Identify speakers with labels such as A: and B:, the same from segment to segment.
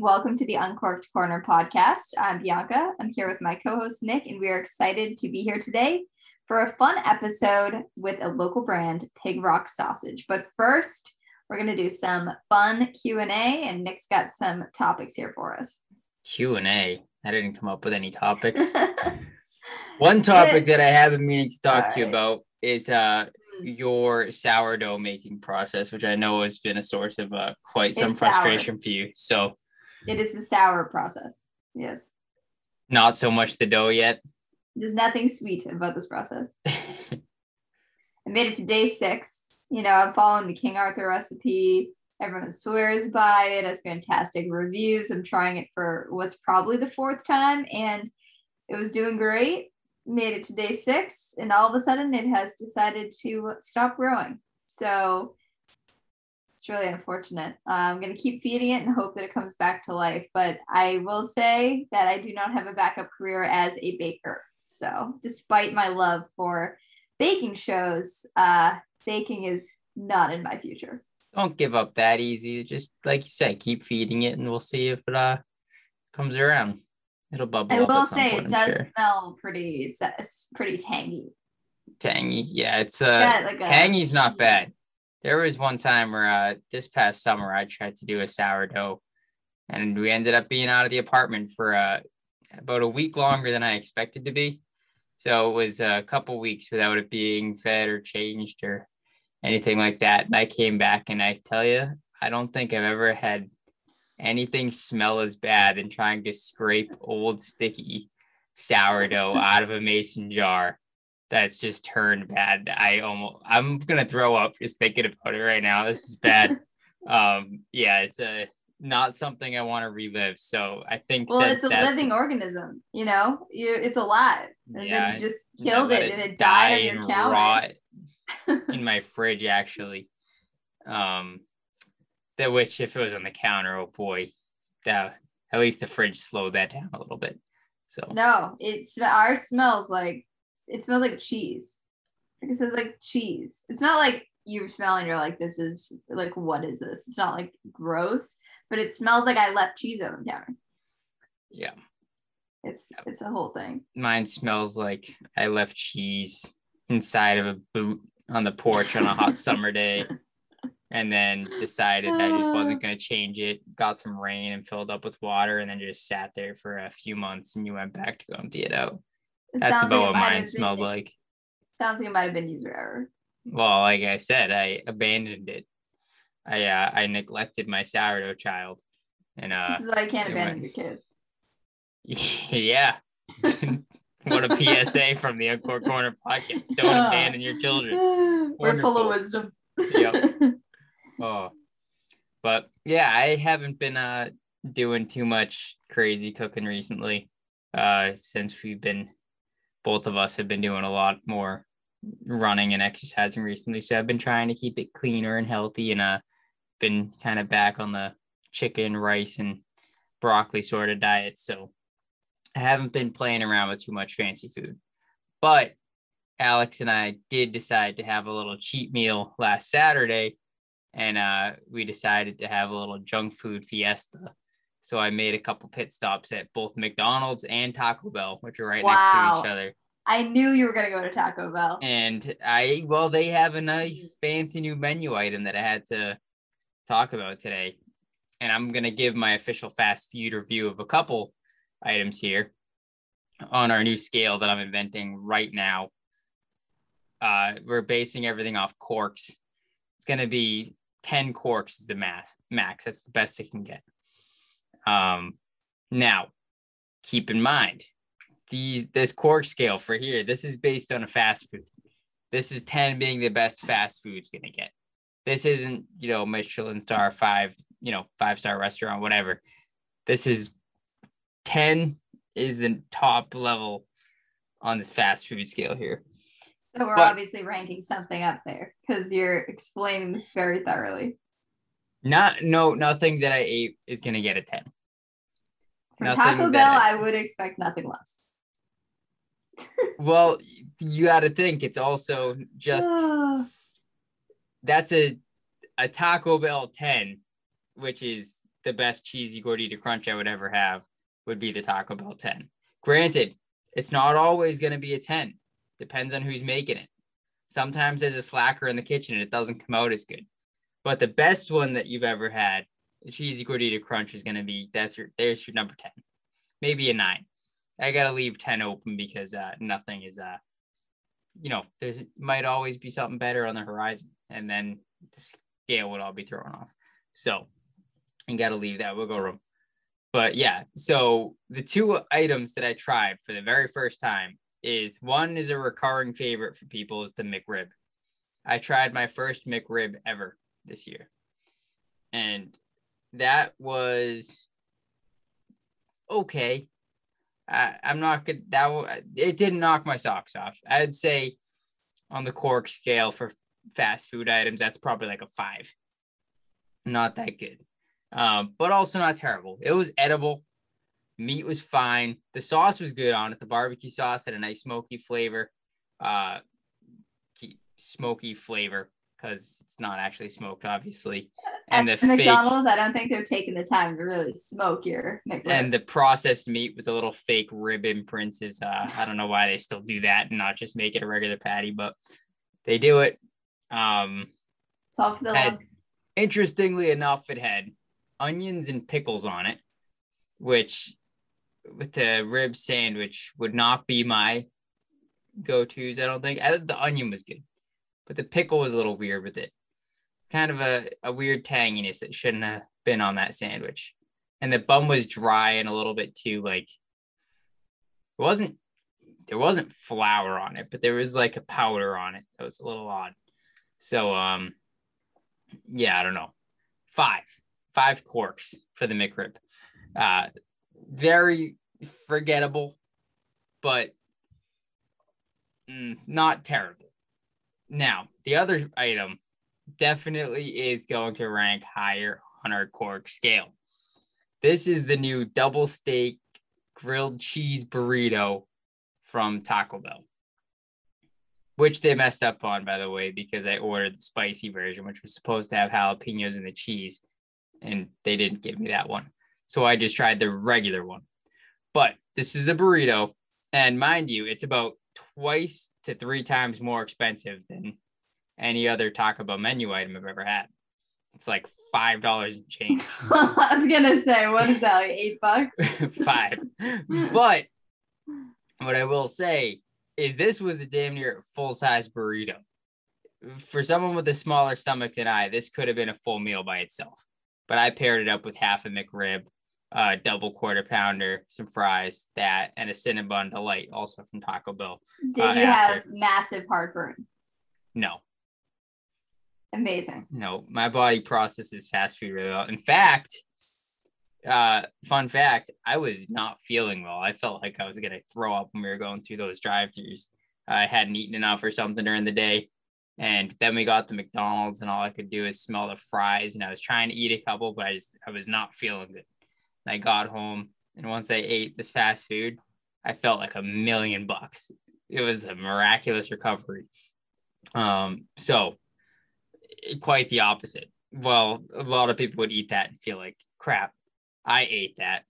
A: and welcome to the Uncorked Corner podcast. I'm Bianca. I'm here with my co host, Nick, and we are excited to be here today for a fun episode with a local brand, Pig Rock Sausage. But first, we're going to do some fun Q&A, and Nick's got some topics here for us.
B: Q&A? I didn't come up with any topics. One topic that I have been meaning to talk All to you right. about is uh, hmm. your sourdough making process, which I know has been a source of uh, quite some frustration sour. for you. So
A: it is the sour process. Yes.
B: Not so much the dough yet.
A: There's nothing sweet about this process. I made it to day six. You know, I'm following the King Arthur recipe. Everyone swears by it. Has fantastic reviews. I'm trying it for what's probably the fourth time, and it was doing great made it to day six, and all of a sudden it has decided to stop growing. So it's really unfortunate. Uh, I'm going to keep feeding it and hope that it comes back to life. But I will say that I do not have a backup career as a baker. So despite my love for baking shows, uh, baking is not in my future.
B: Don't give up that easy. Just like you said, keep feeding it, and we'll see if it uh, comes around. It'll bubble. Up.
A: I will say point, it does sure. smell pretty It's pretty tangy.
B: Tangy, yeah. It's uh, yeah, like tangy's not bad. There was one time where uh, this past summer I tried to do a sourdough, and we ended up being out of the apartment for uh, about a week longer than I expected to be. So it was a couple weeks without it being fed or changed or anything like that. And I came back and I tell you, I don't think I've ever had anything smell as bad than trying to scrape old sticky sourdough out of a mason jar that's just turned bad. I almost I'm gonna throw up just thinking about it right now. This is bad. um yeah, it's a not something I want to relive. So I think
A: well, it's a living organism, you know, you, it's alive, and yeah, then you just killed it, it and it died on your counter.
B: in my fridge, actually. Um, that which if it was on the counter, oh boy, that at least the fridge slowed that down a little bit. So
A: no, it's our smells like it smells like cheese. Like it says like cheese. It's not like you smell and you're like, this is like what is this? It's not like gross, but it smells like I left cheese on the counter.
B: Yeah.
A: It's it's a whole thing.
B: Mine smells like I left cheese inside of a boot on the porch on a hot summer day. and then decided I just wasn't uh. going to change it. Got some rain and filled up with water, and then just sat there for a few months. And you went back to go empty it out. It That's about like what mine smelled been, like.
A: Sounds like it might have been user error.
B: Well, like I said, I abandoned it. I uh, I neglected my sourdough child, and uh,
A: this is why I can't abandon went... your kids.
B: yeah. what a PSA from the Uncorked Corner podcast. Don't abandon your children.
A: We're Wonderful. full of wisdom.
B: yep. Oh, but yeah, I haven't been uh doing too much crazy cooking recently. Uh, since we've been, both of us have been doing a lot more running and exercising recently. So I've been trying to keep it cleaner and healthy, and uh, been kind of back on the chicken, rice, and broccoli sort of diet. So I haven't been playing around with too much fancy food. But Alex and I did decide to have a little cheat meal last Saturday and uh, we decided to have a little junk food fiesta. So I made a couple pit stops at both McDonald's and Taco Bell, which are right wow. next to each other.
A: I knew you were gonna go to Taco Bell.
B: And I well, they have a nice fancy new menu item that I had to talk about today. And I'm gonna give my official fast food review of a couple items here on our new scale that I'm inventing right now. Uh, we're basing everything off corks. It's gonna be 10 corks is the max max that's the best it can get um now keep in mind these this cork scale for here this is based on a fast food. This is 10 being the best fast food's gonna get. This isn't you know michelin star five you know five star restaurant whatever. This is 10 is the top level on this fast food scale here.
A: So we're but, obviously ranking something up there because you're explaining this very thoroughly.
B: Not no nothing that I ate is gonna get a 10.
A: From nothing Taco Bell, I, I would expect nothing less.
B: well, you got to think it's also just that's a a Taco Bell 10, which is the best cheesy gordita crunch I would ever have would be the Taco Bell 10. Granted, it's not always going to be a 10. Depends on who's making it. Sometimes there's a slacker in the kitchen and it doesn't come out as good. But the best one that you've ever had, the cheesy gordita crunch is going to be that's your there's your number 10. Maybe a 9. I got to leave 10 open because uh nothing is uh you know, there's might always be something better on the horizon and then the scale would all be thrown off. So, you got to leave that wiggle room. But yeah, so the two items that I tried for the very first time is one is a recurring favorite for people is the McRib. I tried my first McRib ever this year. And that was okay. I, I'm not good. That it didn't knock my socks off. I'd say on the cork scale for fast food items, that's probably like a five. Not that good um, but also not terrible. It was edible. Meat was fine. The sauce was good on it. The barbecue sauce had a nice smoky flavor, uh, smoky flavor because it's not actually smoked, obviously.
A: And At the McDonald's, fake, I don't think they're taking the time to really smoke your McRib.
B: And the processed meat with the little fake rib imprints is, uh, I don't know why they still do that and not just make it a regular patty, but they do it. Um,
A: it's all for the had,
B: Interestingly enough, it had onions and pickles on it, which with the rib sandwich would not be my go-tos. I don't think I, the onion was good, but the pickle was a little weird with it. Kind of a, a weird tanginess that shouldn't have been on that sandwich. And the bun was dry and a little bit too like it wasn't there wasn't flour on it, but there was like a powder on it that was a little odd. So um yeah, I don't know. Five five corks for the McRib. Uh, very forgettable, but mm, not terrible. Now, the other item definitely is going to rank higher on our cork scale. This is the new double steak grilled cheese burrito from Taco Bell, which they messed up on, by the way, because I ordered the spicy version, which was supposed to have jalapenos in the cheese and they didn't give me that one. So I just tried the regular one. But this is a burrito, and mind you, it's about twice to three times more expensive than any other Taco Bell menu item I've ever had. It's like five dollars and change.
A: I was gonna say, what is that, like eight bucks?
B: Five. but what I will say is this was a damn near full size burrito. For someone with a smaller stomach than I, this could have been a full meal by itself but I paired it up with half a McRib, uh, double quarter pounder, some fries, that, and a Cinnabon Delight, also from Taco Bell.
A: Did uh, you after. have massive heartburn?
B: No.
A: Amazing.
B: No, my body processes fast food really well. In fact, uh, fun fact, I was not feeling well. I felt like I was gonna throw up when we were going through those drive-throughs. I hadn't eaten enough or something during the day. And then we got the McDonald's, and all I could do is smell the fries. And I was trying to eat a couple, but I just I was not feeling good. I got home, and once I ate this fast food, I felt like a million bucks. It was a miraculous recovery. Um, so quite the opposite. Well, a lot of people would eat that and feel like crap. I ate that,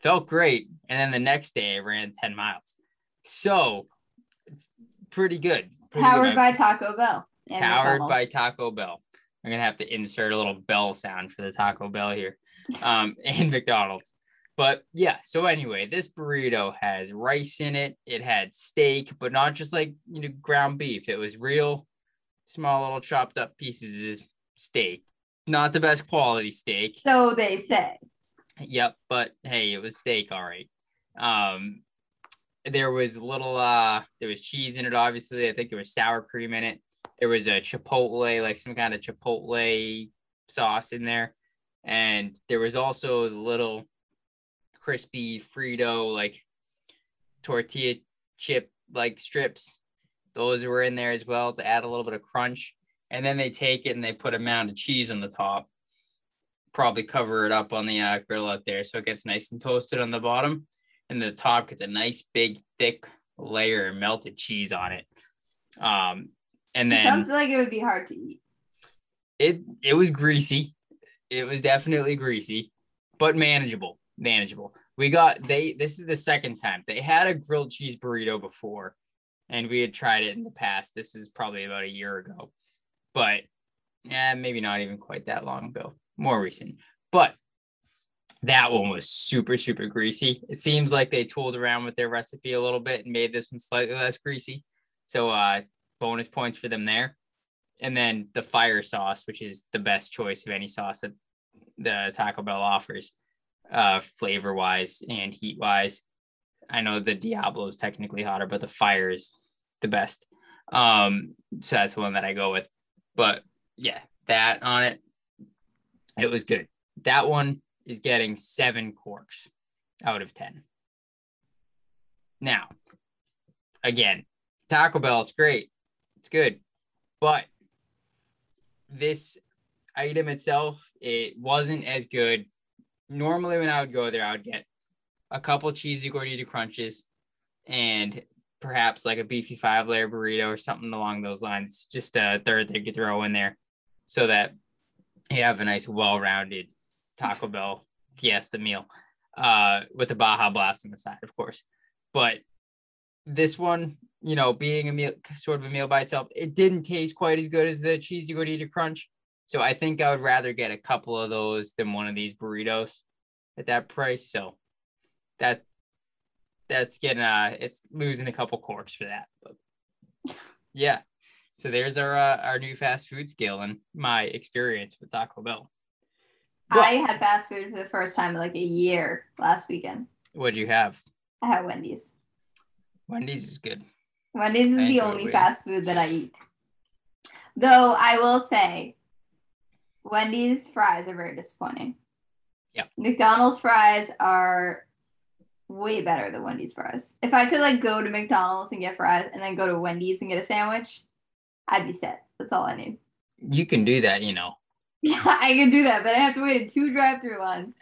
B: felt great, and then the next day I ran 10 miles. So it's pretty good.
A: Powered by Taco Bell.
B: Powered by Taco Bell. I'm gonna have to insert a little bell sound for the Taco Bell here, um, and McDonald's. But yeah, so anyway, this burrito has rice in it. It had steak, but not just like you know ground beef. It was real small little chopped up pieces of steak. Not the best quality steak.
A: So they say.
B: Yep, but hey, it was steak, all right. Um, there was little uh there was cheese in it obviously i think there was sour cream in it there was a chipotle like some kind of chipotle sauce in there and there was also the little crispy frito like tortilla chip like strips those were in there as well to add a little bit of crunch and then they take it and they put a mound of cheese on the top probably cover it up on the uh, grill out there so it gets nice and toasted on the bottom and the top gets a nice big thick layer of melted cheese on it. Um, and then
A: it sounds like it would be hard to eat.
B: It it was greasy. It was definitely greasy. but manageable. Manageable. We got they. This is the second time they had a grilled cheese burrito before, and we had tried it in the past. This is probably about a year ago, but yeah, maybe not even quite that long ago. More recent, but that one was super super greasy. It seems like they tooled around with their recipe a little bit and made this one slightly less greasy. So uh, bonus points for them there. And then the fire sauce, which is the best choice of any sauce that the Taco Bell offers, uh, flavor wise and heat wise. I know the Diablo is technically hotter, but the fire is the best. Um, so that's the one that I go with. But yeah, that on it, it was good. That one is getting seven corks out of 10. Now, again, Taco Bell, it's great. It's good. But this item itself, it wasn't as good. Normally, when I would go there, I would get a couple cheesy gordita crunches and perhaps like a beefy five layer burrito or something along those lines. Just a third they could throw in there so that you have a nice, well rounded Taco Bell fiesta meal uh, with the Baja Blast on the side, of course. But this one, you know, being a meal, sort of a meal by itself, it didn't taste quite as good as the cheesy gordita crunch. So I think I would rather get a couple of those than one of these burritos at that price. So that that's getting uh it's losing a couple corks for that. But yeah. So there's our uh, our new fast food scale and my experience with Taco Bell.
A: But, I had fast food for the first time in like a year last weekend.
B: What'd you have?
A: I had Wendy's.
B: Wendy's is good.
A: Wendy's is the only fast food that I eat. Though I will say, Wendy's fries are very disappointing.
B: Yeah.
A: McDonald's fries are way better than Wendy's fries. If I could like go to McDonald's and get fries and then go to Wendy's and get a sandwich, I'd be set. That's all I need.
B: You can do that, you know.
A: Yeah, I can do that, but I have to wait in two drive-through lines.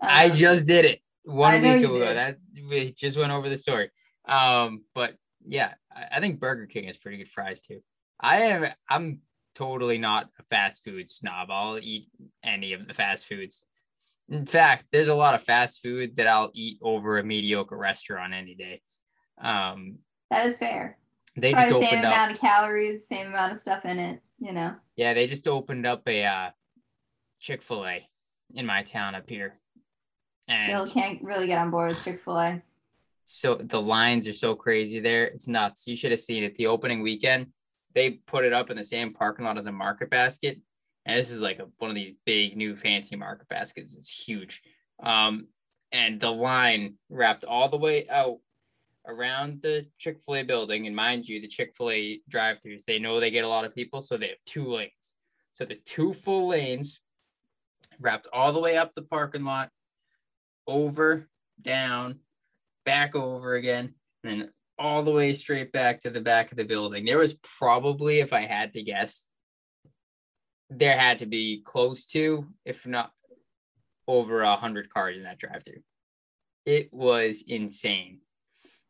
B: Um, I just did it one week ago. That we just went over the story. Um, but yeah, I, I think Burger King has pretty good fries too. I am I'm totally not a fast food snob. I'll eat any of the fast foods. In fact, there's a lot of fast food that I'll eat over a mediocre restaurant any day. Um,
A: that is fair.
B: They Probably
A: just the same amount of calories, same amount of stuff in it, you know.
B: Yeah, they just opened up a uh, Chick Fil A in my town up here.
A: And Still can't really get on board with Chick Fil A.
B: So the lines are so crazy there; it's nuts. You should have seen it. The opening weekend, they put it up in the same parking lot as a market basket, and this is like a, one of these big new fancy market baskets. It's huge, um, and the line wrapped all the way out around the Chick fil A building. And mind you, the Chick fil A drive throughs, they know they get a lot of people. So they have two lanes. So there's two full lanes wrapped all the way up the parking lot, over, down, back over again, and then all the way straight back to the back of the building. There was probably, if I had to guess, there had to be close to, if not over a hundred cars in that drive through. It was insane.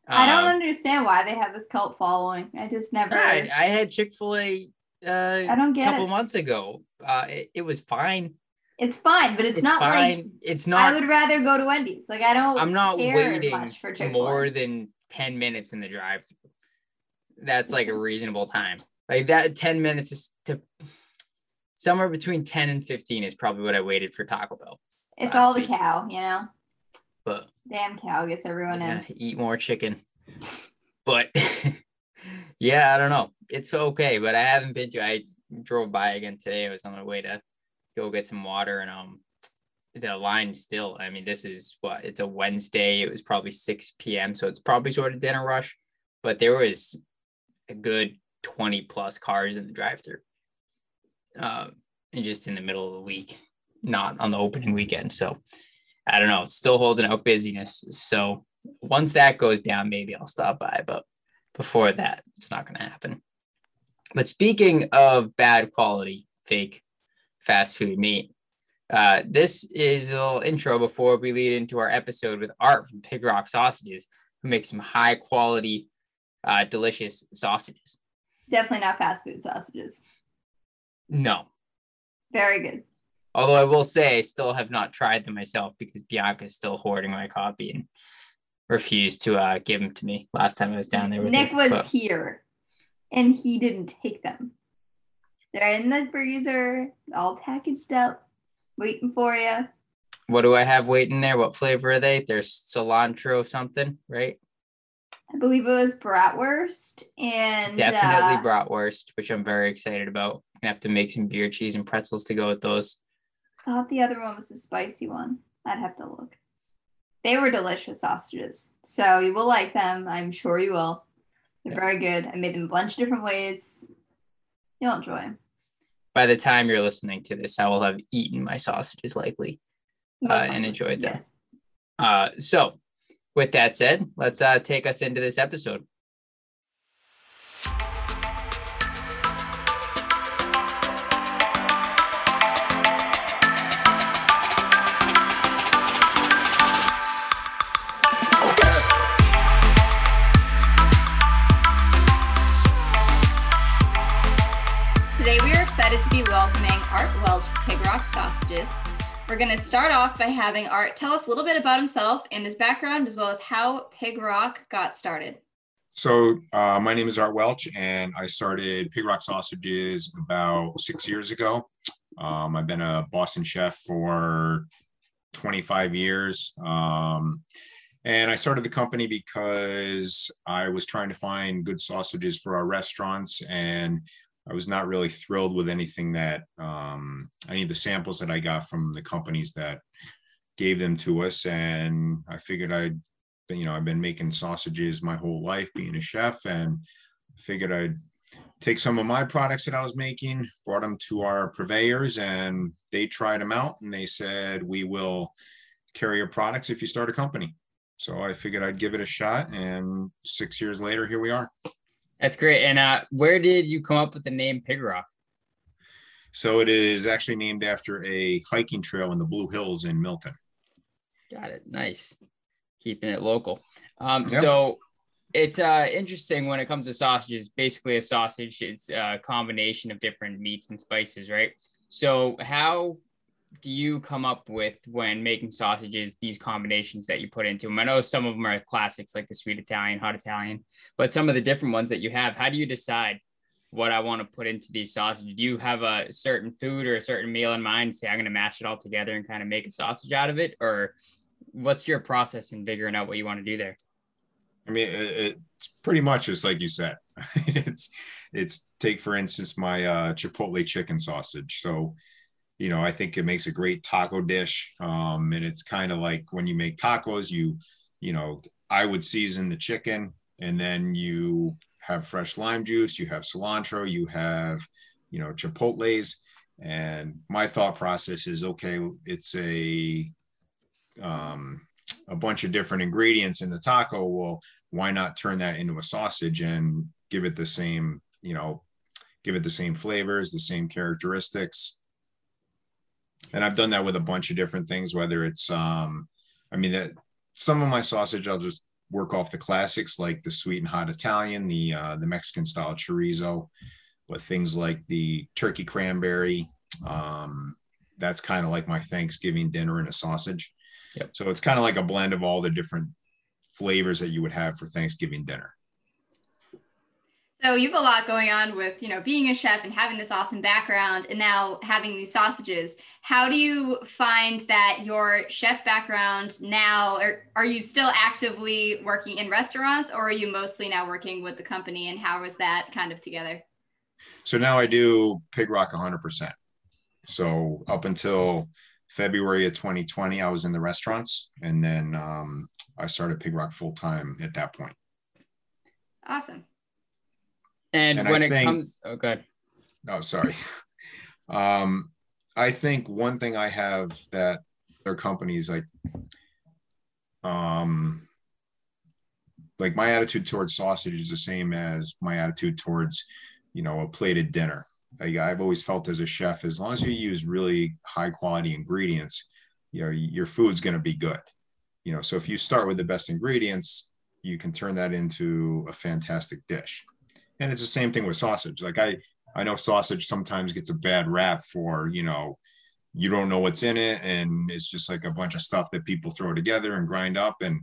A: I don't um, understand why they have this cult following. I just never.
B: I, I had Chick Fil A. Uh,
A: I don't get
B: a couple
A: it.
B: months ago. Uh, it, it, was fine.
A: It's fine, but it's, it's not fine. like
B: it's not.
A: I would rather go to Wendy's. Like I don't.
B: I'm not waiting for more than ten minutes in the drive-through. That's like a reasonable time. Like that, ten minutes is to somewhere between ten and fifteen is probably what I waited for Taco Bell.
A: It's all the week. cow, you know.
B: But
A: damn cow gets everyone yeah, in.
B: Eat more chicken. But yeah, I don't know. It's okay, but I haven't been to. I drove by again today. I was on my way to go get some water, and um, the line still. I mean, this is what it's a Wednesday. It was probably six p.m., so it's probably sort of dinner rush. But there was a good twenty plus cars in the drive-through, uh, and just in the middle of the week, not on the opening weekend. So I don't know, still holding out busyness. So once that goes down, maybe I'll stop by. But before that, it's not going to happen. But speaking of bad quality, fake fast food meat, uh, this is a little intro before we lead into our episode with Art from Pig Rock Sausages, who makes some high quality, uh, delicious sausages.
A: Definitely not fast food sausages.
B: No.
A: Very good
B: Although I will say I still have not tried them myself because Bianca is still hoarding my copy and refused to uh, give them to me last time I was down there.
A: Nick
B: her,
A: was
B: but-
A: here and he didn't take them. They're in the freezer, all packaged up, waiting for you.
B: What do I have waiting there? What flavor are they? There's cilantro something, right?
A: I believe it was bratwurst and
B: Definitely
A: uh,
B: bratwurst, which I'm very excited about. Gonna have to make some beer cheese and pretzels to go with those.
A: I thought the other one was the spicy one. I'd have to look. They were delicious sausages, so you will like them. I'm sure you will. They're
B: Yeah.
A: very good. I made them a bunch of different ways. You'll enjoy.
B: By the time you're listening to this, I will have eaten my sausages likely. Uh, and enjoyed them.
A: Yes.
B: Uh, so, with that said, let's uh, take us into this episode.
A: Excited to be welcoming Art Welch Pig Rock Sausages. We're going to start off by having Art tell us a little bit about himself and his background, as well as how Pig Rock got started.
C: So uh, my name is Art Welch, and I started Pig Rock Sausages about six years ago. Um, I've been a Boston chef for 25 years. Um, and I started the company because I was trying to find good sausages for our restaurants, and I was not really thrilled with anything that um, any of the samples that I got from the companies that gave them to us. And I figured I'd you know, I've been making sausages my whole life being a chef and figured I'd take some of my products that I was making, brought them to our purveyors and they tried them out and they said, we will carry your products if you start a company. So I figured I'd give it a shot. And six years later, here we are.
B: That's great. And uh, where did you come up with the name Pig Rock?
C: So it is actually named after a hiking trail in the Blue Hills in Milton.
B: Got it. Nice. Keeping it local. Um,
C: Yep.
B: So it's uh, interesting when it comes to sausages. Basically, a sausage is a combination of different meats and spices, right? So, how do you come up with when making sausages these combinations that you put into them? I know some of them are classics like the sweet Italian, hot Italian, but some of the different ones that you have, how do you decide what I want to put into these sausages? Do you have a certain food or a certain meal in mind? Say, I'm going to mash it all together and kind of make a sausage out of it, or what's your process in figuring out what you want to do there?
C: I mean, it's pretty much just like you said. it's it's take for instance my uh, chipotle chicken sausage. So, you know, I think it makes a great taco dish. Um, and it's kind of like when you make tacos, you you know, I would season the chicken, and then you have fresh lime juice, you have cilantro, you have you know chipotles. And my thought process is okay. It's a um, a bunch of different ingredients in the taco. Well, why not turn that into a sausage and give it the same, you know, give it the same flavors, the same characteristics. And I've done that with a bunch of different things, whether it's, um, I mean, that some of my sausage, I'll just work off the classics like the sweet and hot Italian, the uh, the Mexican style chorizo, but things like the turkey cranberry. Um, that's kind of like my Thanksgiving dinner in a sausage.
B: Yep.
C: So it's kind of like a blend of all the different flavors that you would have for Thanksgiving dinner.
A: So you have a lot going on with, you know, being a chef and having this awesome background and now having these sausages. How do you find that your chef background now or are you still actively working in restaurants or are you mostly now working with the company and how was that kind of together?
C: So now I do Pig Rock 100%. So up until February of 2020, I was in the restaurants, and then um, I started Pig Rock full time at that point.
A: Awesome.
B: And,
C: And I
B: when it
C: think-
B: comes, oh, good.
C: Oh, sorry. um, I think one thing I have that their companies like, um, like my attitude towards sausage is the same as my attitude towards, you know, a plated dinner. Like I've always felt as a chef, as long as you use really high quality ingredients, you know, your food's going to be good. You know, so if you start with the best ingredients, you can turn that into a fantastic dish. And it's the same thing with sausage. Like I, I know sausage sometimes gets a bad rap for, you know, you don't know what's in it and it's just like a bunch of stuff that people throw together and grind up. And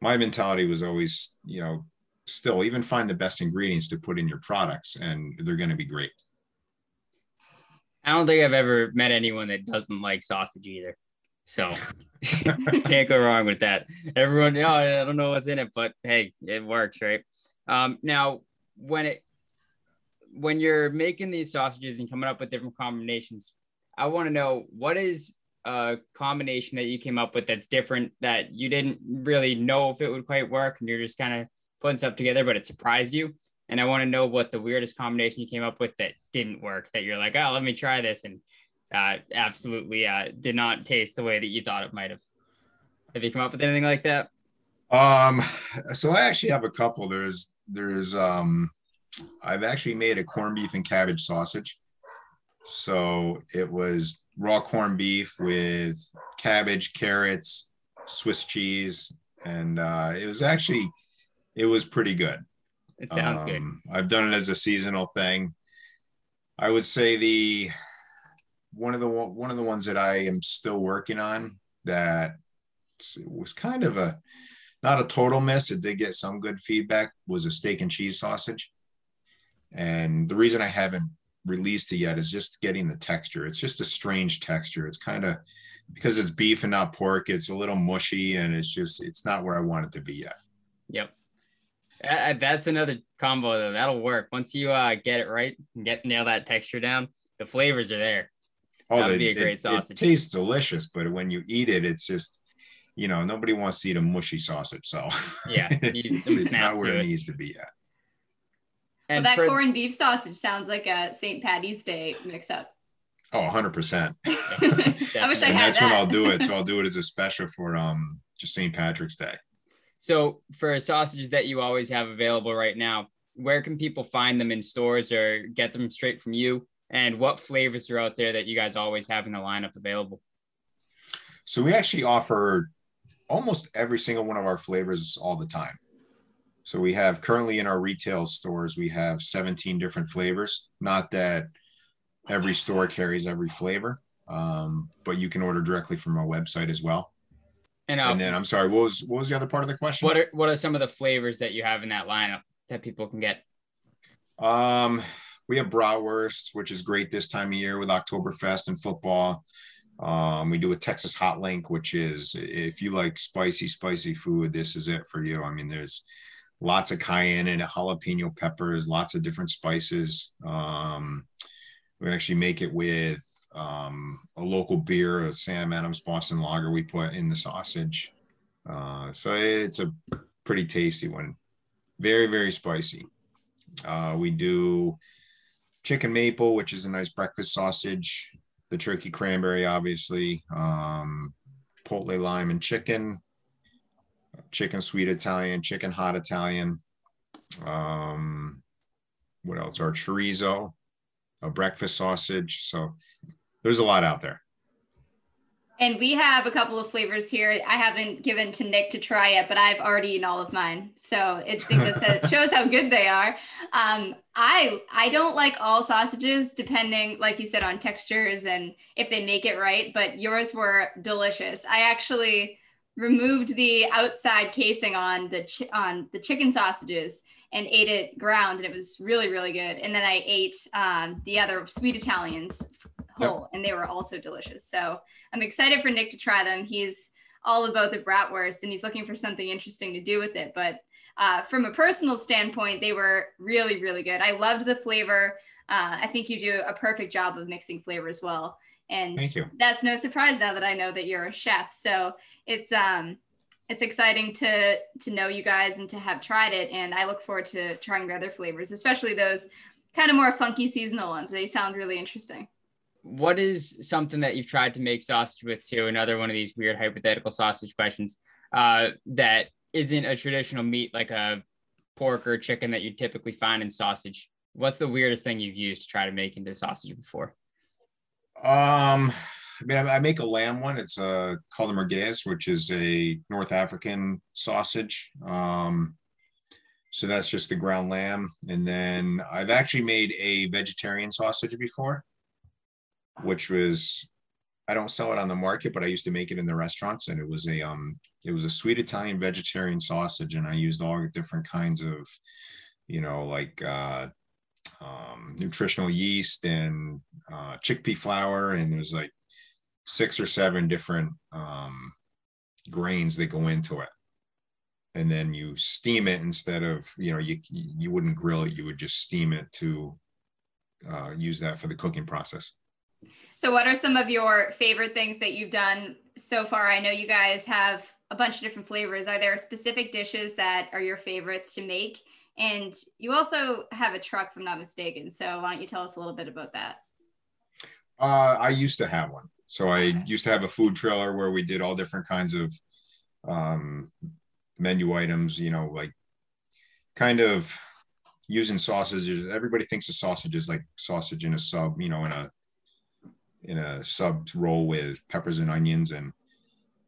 C: my mentality was always you know still even find the best ingredients to put in your products and they're going to be great.
B: I don't think i've ever met anyone that doesn't like sausage either. So can't go wrong with that. Everyone know, i don't know what's in it but hey it works right? Um, now when it when you're making these sausages and coming up with different combinations I want to know what is a combination that you came up with that's different that you didn't really know if it would quite work and you're just kind of putting stuff together, but it surprised you. And I want to know what the weirdest combination you came up with that didn't work that you're like, oh, let me try this. And uh, absolutely uh, did not taste the way that you thought it might have. Have you come up with anything like that?
C: Um, so I actually have a couple. There's, there's, um, I've actually made a corned beef and cabbage sausage. So it was raw corned beef with cabbage, carrots, Swiss cheese, and uh, it was actually it was pretty good.
B: It sounds um, good.
C: I've done it as a seasonal thing. I would say the one of the one of the ones that I am still working on that was kind of a not a total miss. It did get some good feedback. Was a steak and cheese sausage, and the reason I haven't released it yet is just getting the texture. It's just a strange texture. It's kind of because it's beef and not pork. It's a little mushy, and it's just it's not where I want it to be yet.
B: Yep, uh, that's another combo though. That'll work once you uh, get it right and get nail that texture down. The flavors are there.
C: Oh, that would be a great it, sausage. It tastes delicious, but when you eat it, it's just you know nobody wants to eat a mushy sausage. So
B: yeah,
C: it's, it's not where it, it needs to be yet.
A: And well, that for, corned beef sausage sounds like a St. Patty's Day mix up.
C: Oh, 100%. I wish I and had that's that. when I'll do it. So I'll do it as a special for um just St. Patrick's Day.
B: So for sausages that you always have available right now, where can people find them in stores or get them straight from you? And what flavors are out there that you guys always have in the lineup available?
C: So we actually offer almost every single one of our flavors all the time. So we have currently in our retail stores, we have 17 different flavors. Not that every store carries every flavor, um, but you can order directly from our website as well. And, and then I'm sorry, what was what was the other part of the question?
B: What are what are some of the flavors that you have in that lineup that people can get?
C: Um, we have bratwurst, which is great this time of year with Oktoberfest and football. Um, we do a Texas hot link, which is if you like spicy, spicy food, this is it for you. I mean, there's lots of cayenne and jalapeno peppers, lots of different spices. Um, we actually make it with um, a local beer, a Sam Adams Boston Lager. We put in the sausage, uh, so it's a pretty tasty one. Very very spicy. Uh, we do chicken maple, which is a nice breakfast sausage. The turkey cranberry, obviously. Um, Chipotle lime and chicken chicken sweet Italian, chicken hot Italian. Um, what else? Our chorizo, a breakfast sausage. So there's a lot out there.
A: And we have a couple of flavors here. I haven't given to Nick to try yet, but I've already eaten all of mine. So it, it shows how good they are. Um, I I don't like all sausages, depending, like you said, on textures and if they make it right. But yours were delicious. I actually removed the outside casing on the chi- on the chicken sausages and ate it ground, and it was really really good. And then I ate um, the other sweet Italians whole, yep. and they were also delicious. So I'm excited for Nick to try them. He's all about the bratwurst, and he's looking for something interesting to do with it. But uh, from a personal standpoint, they were really really good. I loved the flavor. Uh, I think you do a perfect job of mixing flavors well. And
C: Thank you.
A: that's no surprise now that I know that you're a chef. So it's um it's exciting to to know you guys and to have tried it. And I look forward to trying the other flavors, especially those kind of more funky seasonal ones. They sound really interesting.
B: What is something that you've tried to make sausage with too? Another one of these weird hypothetical sausage questions uh, that isn't a traditional meat like a pork or chicken that you typically find in sausage. What's the weirdest thing you've used to try to make into sausage before?
C: Um, I mean, I, I make a lamb one. It's uh, called a merguez, which is a North African sausage. Um, so that's just the ground lamb. And then I've actually made a vegetarian sausage before, which was I don't sell it on the market, but I used to make it in the restaurants, and it was a um, it was a sweet Italian vegetarian sausage, and I used all different kinds of, you know, like uh, um, nutritional yeast and uh, chickpea flour, and there's like six or seven different um, grains that go into it. And then you steam it instead of you know you you wouldn't grill it you would just steam it to uh, use that for the cooking process
A: so what are some of your favorite things that you've done so far? I know you guys have a bunch of different flavors. Are there specific dishes that are your favorites to make? And you also have a truck if i'm not mistaken so why don't you tell us a little bit about that?
C: Uh, i used to have one. So i used to have a food trailer where we did all different kinds of um, menu items, you know, like kind of using sausages. Everybody thinks a sausage is like sausage in a sub, you know, in a in a sub roll with peppers and onions. And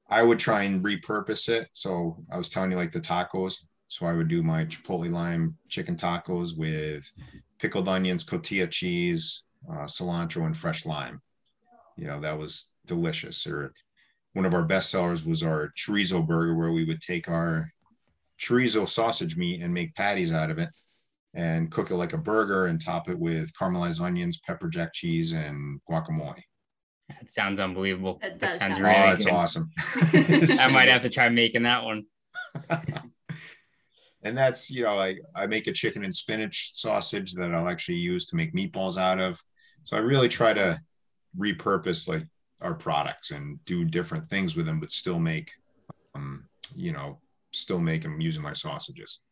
C: I would try and repurpose it. So I was telling you like the tacos. So I would do my chipotle lime chicken tacos with pickled onions, cotija cheese, uh, cilantro, and fresh lime. You know, that was delicious. Or one of our best sellers was our chorizo burger, where we would take our chorizo sausage meat and make patties out of it and cook it like a burger and top it with caramelized onions, pepper jack cheese, and guacamole.
B: That sounds unbelievable.
A: That,
B: that sounds
A: sound
B: really
C: oh, that's
B: good.
C: awesome.
B: I might have to try making that one.
C: and that's you know like I make a chicken and spinach sausage that I'll actually use to make meatballs out of. So I really try to repurpose like our products and do different things with them, but still make, um, you know, still make them using my sausages.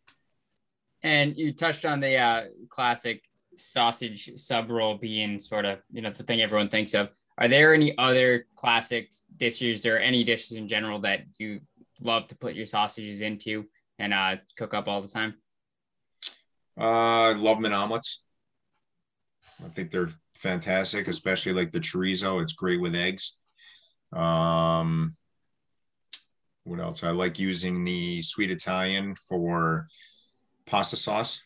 B: And you touched on the uh, classic sausage sub roll being sort of you know the thing everyone thinks of. Are there any other classic dishes or any dishes in general that you love to put your sausages into and uh, cook up all the time?
C: Uh, I love mint omelets. I think they're fantastic, especially like the chorizo. It's great with eggs. Um, what else? I like using the sweet Italian for pasta sauce.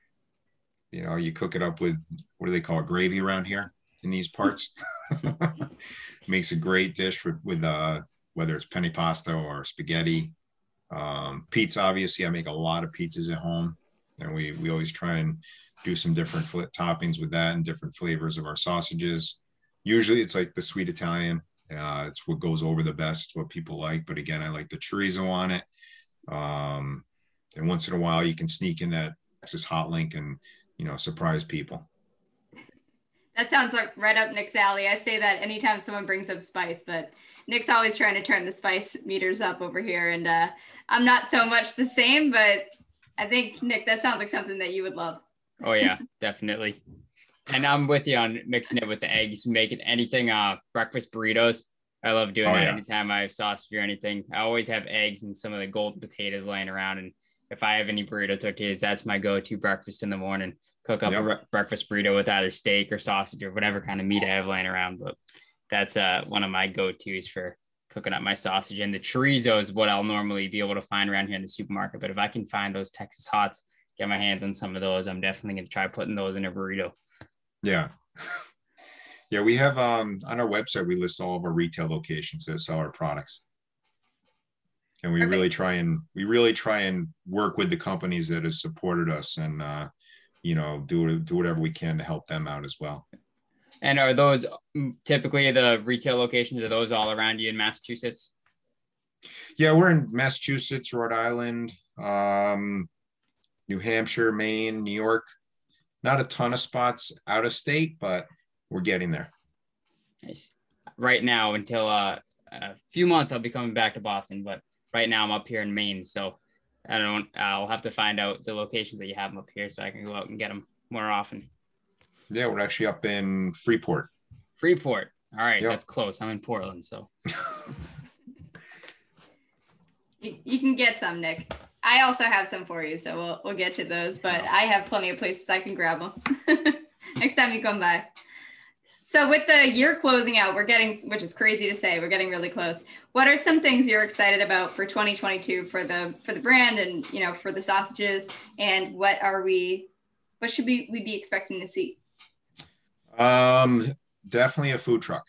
C: You know, you cook it up with what do they call it? Gravy around here in these parts. Makes a great dish for, with uh, whether it's penne pasta or spaghetti. Um, pizza, obviously, I make a lot of pizzas at home, and we we always try and do some different toppings with that and different flavors of our sausages. Usually, it's like the sweet Italian. Uh, it's what goes over the best. It's what people like. But again, I like the chorizo on it. Um, and once in a while, you can sneak in that Texas hot link and you know surprise people.
A: That sounds like right up Nick's alley. I say that anytime someone brings up spice, but Nick's always trying to turn the spice meters up over here, and uh, I'm not so much the same. But I think Nick, that sounds like something that you would love.
B: Oh yeah, definitely. And I'm with you on mixing it with the eggs, making anything uh breakfast burritos. I love doing
C: Oh,
B: that
C: yeah.
B: anytime I have sausage or anything. I always have eggs and some of the golden potatoes laying around. And if I have any burrito tortillas, that's my go-to breakfast in the morning. Cook up
C: Yep.
B: a bre- breakfast burrito with either steak or sausage or whatever kind of meat I have laying around. But that's uh one of my go-tos for cooking up my sausage. And the chorizo is what I'll normally be able to find around here in the supermarket. But if I can find those Texas hots, get my hands on some of those, I'm definitely gonna try putting those in a burrito.
C: Yeah. Yeah, we have um on our website we list all of our retail locations that sell our products. And we
A: Perfect.
C: really try and we really try and work with the companies that have supported us and uh you know do do whatever we can to help them out as well.
B: And are those mm, typically the retail locations? Are those all around you in Massachusetts?
C: Yeah, we're in Massachusetts, Rhode Island, um, New Hampshire, Maine, New York. Not a ton of spots out of state, but we're getting there.
B: Nice. Right now, until uh, a few months, I'll be coming back to Boston, but right now I'm up here in Maine, so I don't. I'll have to find out the locations that you have them up here, so I can go out and get them more often.
C: Yeah, we're actually up in Freeport.
B: Freeport. All right,
C: Yep.
B: that's close. I'm in Portland, so
A: You, you can get some, Nick. I also have some for you, so we'll we'll get you those. But I have plenty of places I can grab them next time you come by. So with the year closing out, we're getting, which is crazy to say, we're getting really close. What are some things you're excited about for 2022 for the for the brand and you know for the sausages? And what are we, what should we we be expecting to see?
C: Um, definitely a food truck.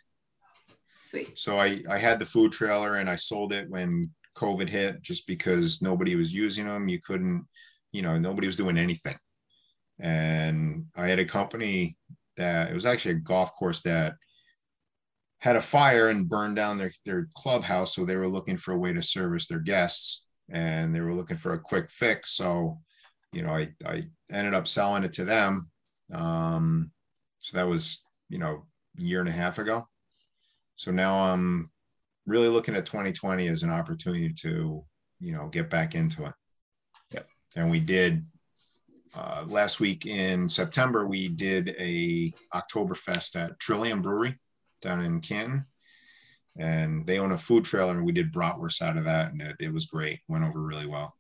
A: Sweet.
C: So I, I had the food trailer and I sold it when COVID hit just because nobody was using them. You couldn't, you know, nobody was doing anything. And I had a company that it was actually a golf course that had a fire and burned down their, their clubhouse. So they were looking for a way to service their guests and they were looking for a quick fix. So, you know, I, I ended up selling it to them. Um, so that was, you know, a year and a half ago. So now I'm really looking at 2020 as an opportunity to, you know, get back into it.
B: Yep.
C: And we did uh, last week in September, we did a Oktoberfest at Trillium Brewery down in Canton. And they own a food trailer, and we did bratwurst out of that, and it, it was great. Went over really well.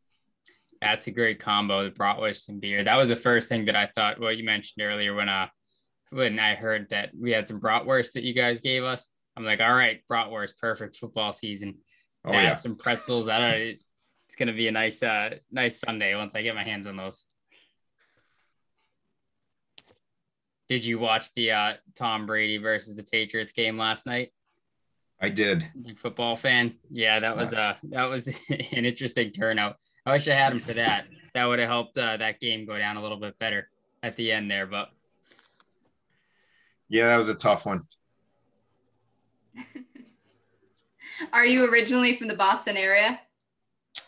B: That's a great combo, the bratwurst and beer. That was the first thing that I thought. Well, you mentioned earlier when uh when I heard that we had some bratwurst that you guys gave us. I'm like, all right, bratwurst, perfect football season.
C: Oh yeah,
B: some pretzels. I don't. It's gonna be a nice uh nice Sunday once I get my hands on those. Did you watch the uh, Tom Brady versus the Patriots game last night?
C: I did.
B: Big football fan. Yeah, that was uh that was an interesting turnout. I wish I had him for that. That would have helped uh, that game go down a little bit better at the end there. But
C: Yeah, that was a tough one.
A: Are you originally from the Boston area?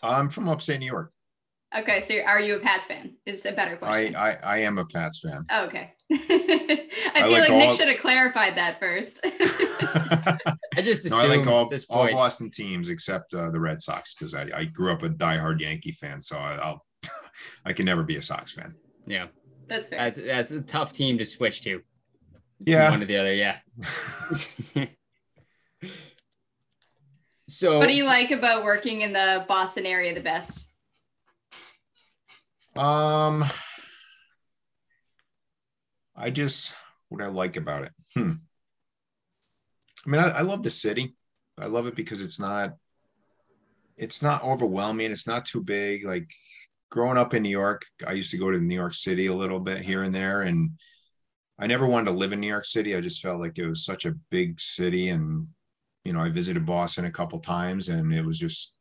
C: I'm from upstate New York.
A: Okay, so are you a Pats fan? Is a better question.
C: I I am a Pats fan.
A: Oh, okay. I,
C: I
A: feel
C: like
A: like, Nick
C: all-
A: should have clarified that first.
B: I just
C: no, I like all,
B: this
C: all. Boston teams except uh, the Red Sox because I, I grew up a diehard Yankee fan, so I, I'll I can never be a Sox fan.
B: yeah,
A: That's fair.
B: that's that's a tough team to switch to.
C: Yeah.
B: one or the other. Yeah. so
A: what do you like about working in the Boston area the best?
C: Um, I just what I like about it. Hmm. I mean, I, I love the city. I love it because it's not it's not overwhelming. It's not too big. Like growing up in New York, I used to go to New York City a little bit here and there, and I never wanted to live in New York City. I just felt like it was such a big city, and you know, I visited Boston a couple times, and it was just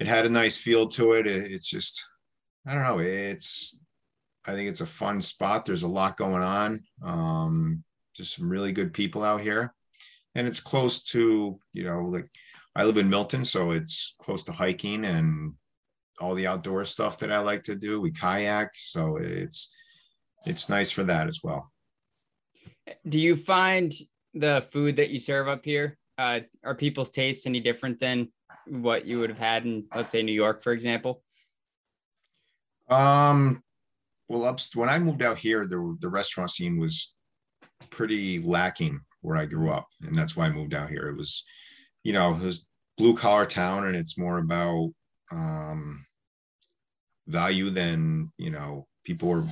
C: it had a nice feel to it. it it's just I don't know. It's I think it's a fun spot. There's a lot going on. Um, just some really good people out here, and it's close to you know like I live in Milton, so it's close to hiking and all the outdoor stuff that I like to do. We kayak, so it's it's nice for that as well.
B: do you find the food that you serve up here uh, are people's tastes any different than what you would have had in let's say new york for example
C: Um, well, up when I moved out here, the the restaurant scene was pretty lacking where I grew up, and that's why I moved out here. It was, you know, it was blue collar town, and it's more about um, value than you know. People were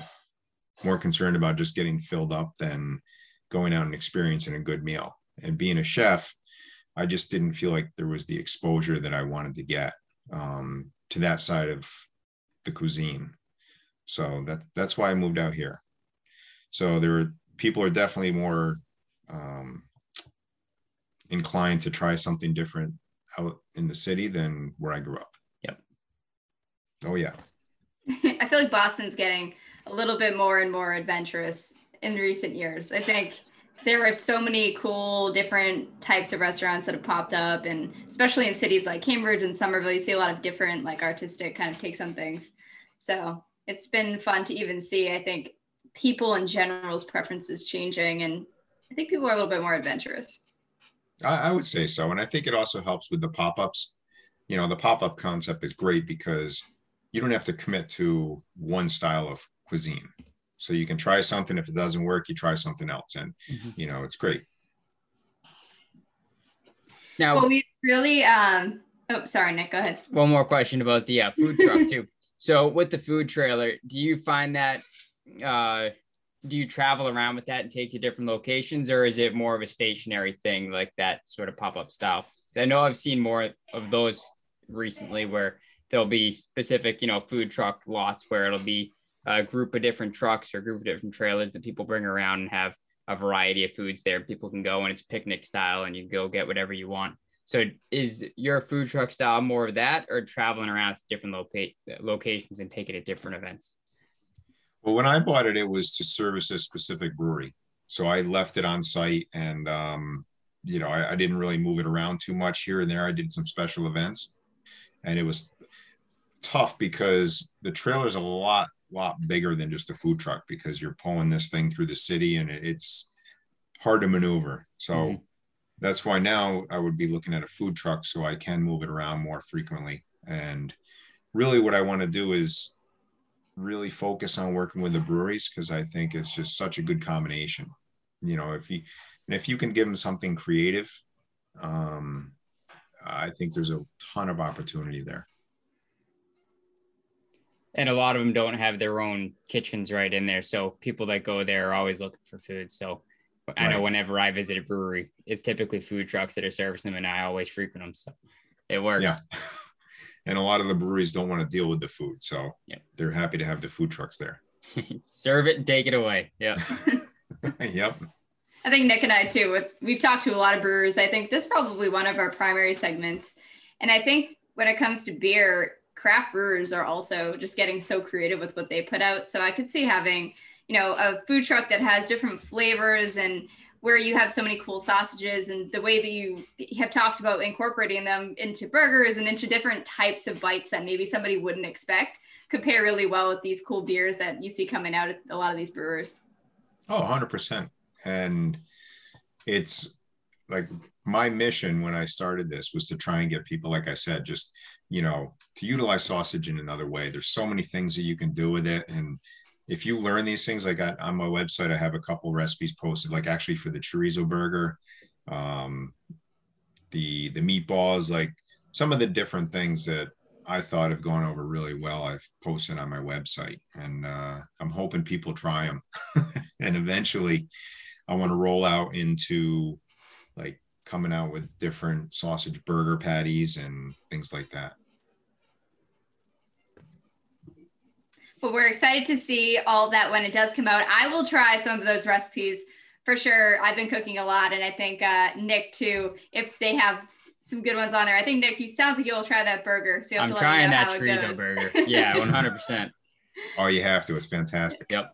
C: more concerned about just getting filled up than going out and experiencing a good meal. And being a chef, I just didn't feel like there was the exposure that I wanted to get um, to that side of the cuisine. So that that's why I moved out here. So there are people are definitely more um, inclined to try something different out in the city than where I grew up.
B: Yep.
C: Oh yeah.
A: I feel like Boston's getting a little bit more and more adventurous in recent years. I think there are so many cool different types of restaurants that have popped up and especially in cities like Cambridge and Somerville, you see a lot of different like artistic kind of takes on things. So it's been fun to even see, I think, people in general's preferences changing and I think people are a little bit more adventurous.
C: I, I would say so. And I think it also helps with the pop-ups. You know, the pop-up concept is great because you don't have to commit to one style of cuisine. So you can try something. If it doesn't work, you try something else. And you know, it's great.
B: now
A: Well, we really um oh sorry, Nick, go ahead.
B: one more question about the uh, food truck too so with the food trailer do you find that uh do you travel around with that and take to different locations or is it more of a stationary thing like that sort of pop-up style 'Cause i know i've seen more of those recently where there'll be specific you know food truck lots where it'll be a group of different trucks or group of different trailers that people bring around and have a variety of foods there. People can go and it's picnic style and you go get whatever you want. So is your food truck style more of that or traveling around to different loca- locations and taking it at different events?
C: Well, when I bought it, it was to service a specific brewery. So I left it on site and, um, you know, I, I didn't really move it around too much here and there. I did some special events and it was tough because the trailer is a lot, lot bigger than just a food truck because you're pulling this thing through the city and it's hard to maneuver. So mm-hmm that's why now I would be looking at a food truck so I can move it around more frequently. And really, what I want to do is really focus on working with the breweries because I think it's just such a good combination. You know, if you and if you can give them something creative, um, I think there's a ton of opportunity there.
B: And a lot of them don't have their own kitchens right in there, so people that go there are always looking for food. So I right. know whenever I visit a brewery, it's typically food trucks that are servicing them, and I always frequent them. So it works.
C: Yeah. And a lot of the breweries don't want to deal with the food, so yep. they're happy to have the food trucks there.
B: Serve it and take it away. Yeah.
C: yep.
A: I think Nick and I too. With we've talked to a lot of brewers. I think this is probably one of our primary segments, and I think when it comes to beer, craft brewers are also just getting so creative with what they put out. So I could see having you know a food truck that has different flavors and where you have so many cool sausages and the way that you have talked about incorporating them into burgers and into different types of bites that maybe somebody wouldn't expect could pair really well with these cool beers that you see coming out at a lot of these brewers.
C: Oh, 100%. And it's like my mission when I started this was to try and get people, like I said, just, you know, to utilize sausage in another way. There's so many things that you can do with it. And if you learn these things, like I, on my website, I have a couple recipes posted, like actually for the chorizo burger, um, the the meatballs, like some of the different things that I thought have gone over really well. I've posted on my website, and uh, I'm hoping people try them, and eventually, I want to roll out into like coming out with different sausage burger patties and things like that.
A: But we're excited to see all that when it does come out. I will try some of those recipes for sure. I've been cooking a lot, and I think uh, Nick too. If they have some good ones on there, I think Nick, you sounds like you'll try that burger.
B: So I'm trying that chorizo burger. Yeah, 100. percent
C: Oh, you have to. It's fantastic.
B: Yep.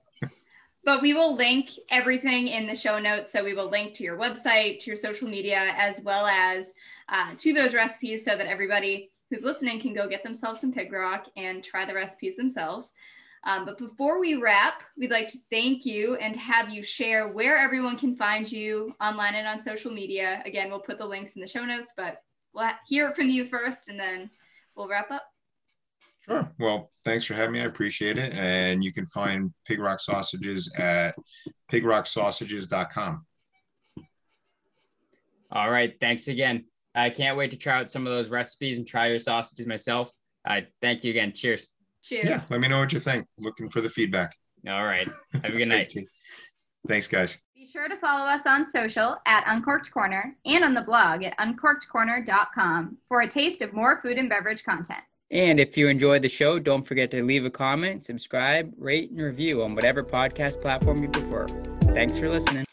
A: But we will link everything in the show notes. So we will link to your website, to your social media, as well as uh, to those recipes so that everybody who's listening can go get themselves some pig rock and try the recipes themselves. Um, but before we wrap, we'd like to thank you and have you share where everyone can find you online and on social media. Again, we'll put the links in the show notes, but we'll hear it from you first and then we'll wrap up.
C: Sure. Well, thanks for having me. I appreciate it. And you can find Pig Rock Sausages at pigrocksausages.com.
B: All right. Thanks again. I can't wait to try out some of those recipes and try your sausages myself. Uh, thank you again. Cheers.
A: Cheers.
C: Yeah, let me know what you think. Looking for the feedback.
B: All right. Have a good night.
C: Thanks, guys.
A: Be sure to follow us on social at Uncorked Corner and on the blog at uncorkedcorner.com for a taste of more food and beverage content.
B: And if you enjoyed the show, don't forget to leave a comment, subscribe, rate, and review on whatever podcast platform you prefer. Thanks for listening.